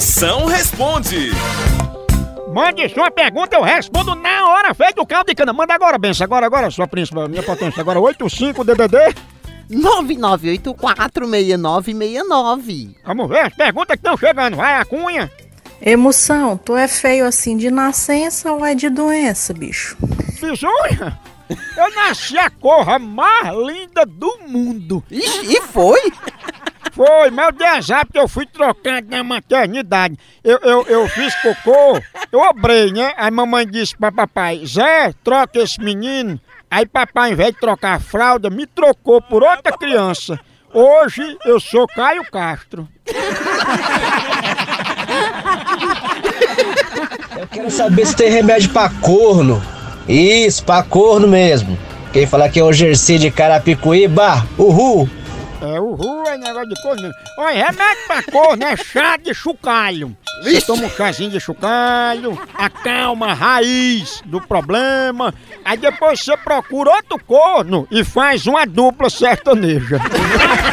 Moção responde. Mande sua pergunta, eu respondo na hora, feito o caldo de cana. Manda agora, benção, agora, agora, sua príncipa, minha potência. Agora, 85 DDD. 99846969. Vamos ver as perguntas que estão chegando. Vai, a cunha. Emoção, tu é feio assim de nascença ou é de doença, bicho? Bizonha. Eu nasci a corra mais linda do mundo. Ixi, e foi? Foi, mas eu dei azar porque eu fui trocado na maternidade. Eu, eu, eu fiz cocô, eu obrei, né? Aí mamãe disse pra papai, Zé, troca esse menino. Aí papai, ao invés de trocar a fralda, me trocou por outra criança. Hoje eu sou Caio Castro. Eu quero saber se tem remédio pra corno. Isso, pra corno mesmo. Quem fala que é o Jersey de Carapicuíba, uhul. É, o ru é negócio de corno. Olha, remédio pra corno é chá de chocalho. Você toma um chazinho de chocalho, acalma a raiz do problema, aí depois você procura outro corno e faz uma dupla sertaneja.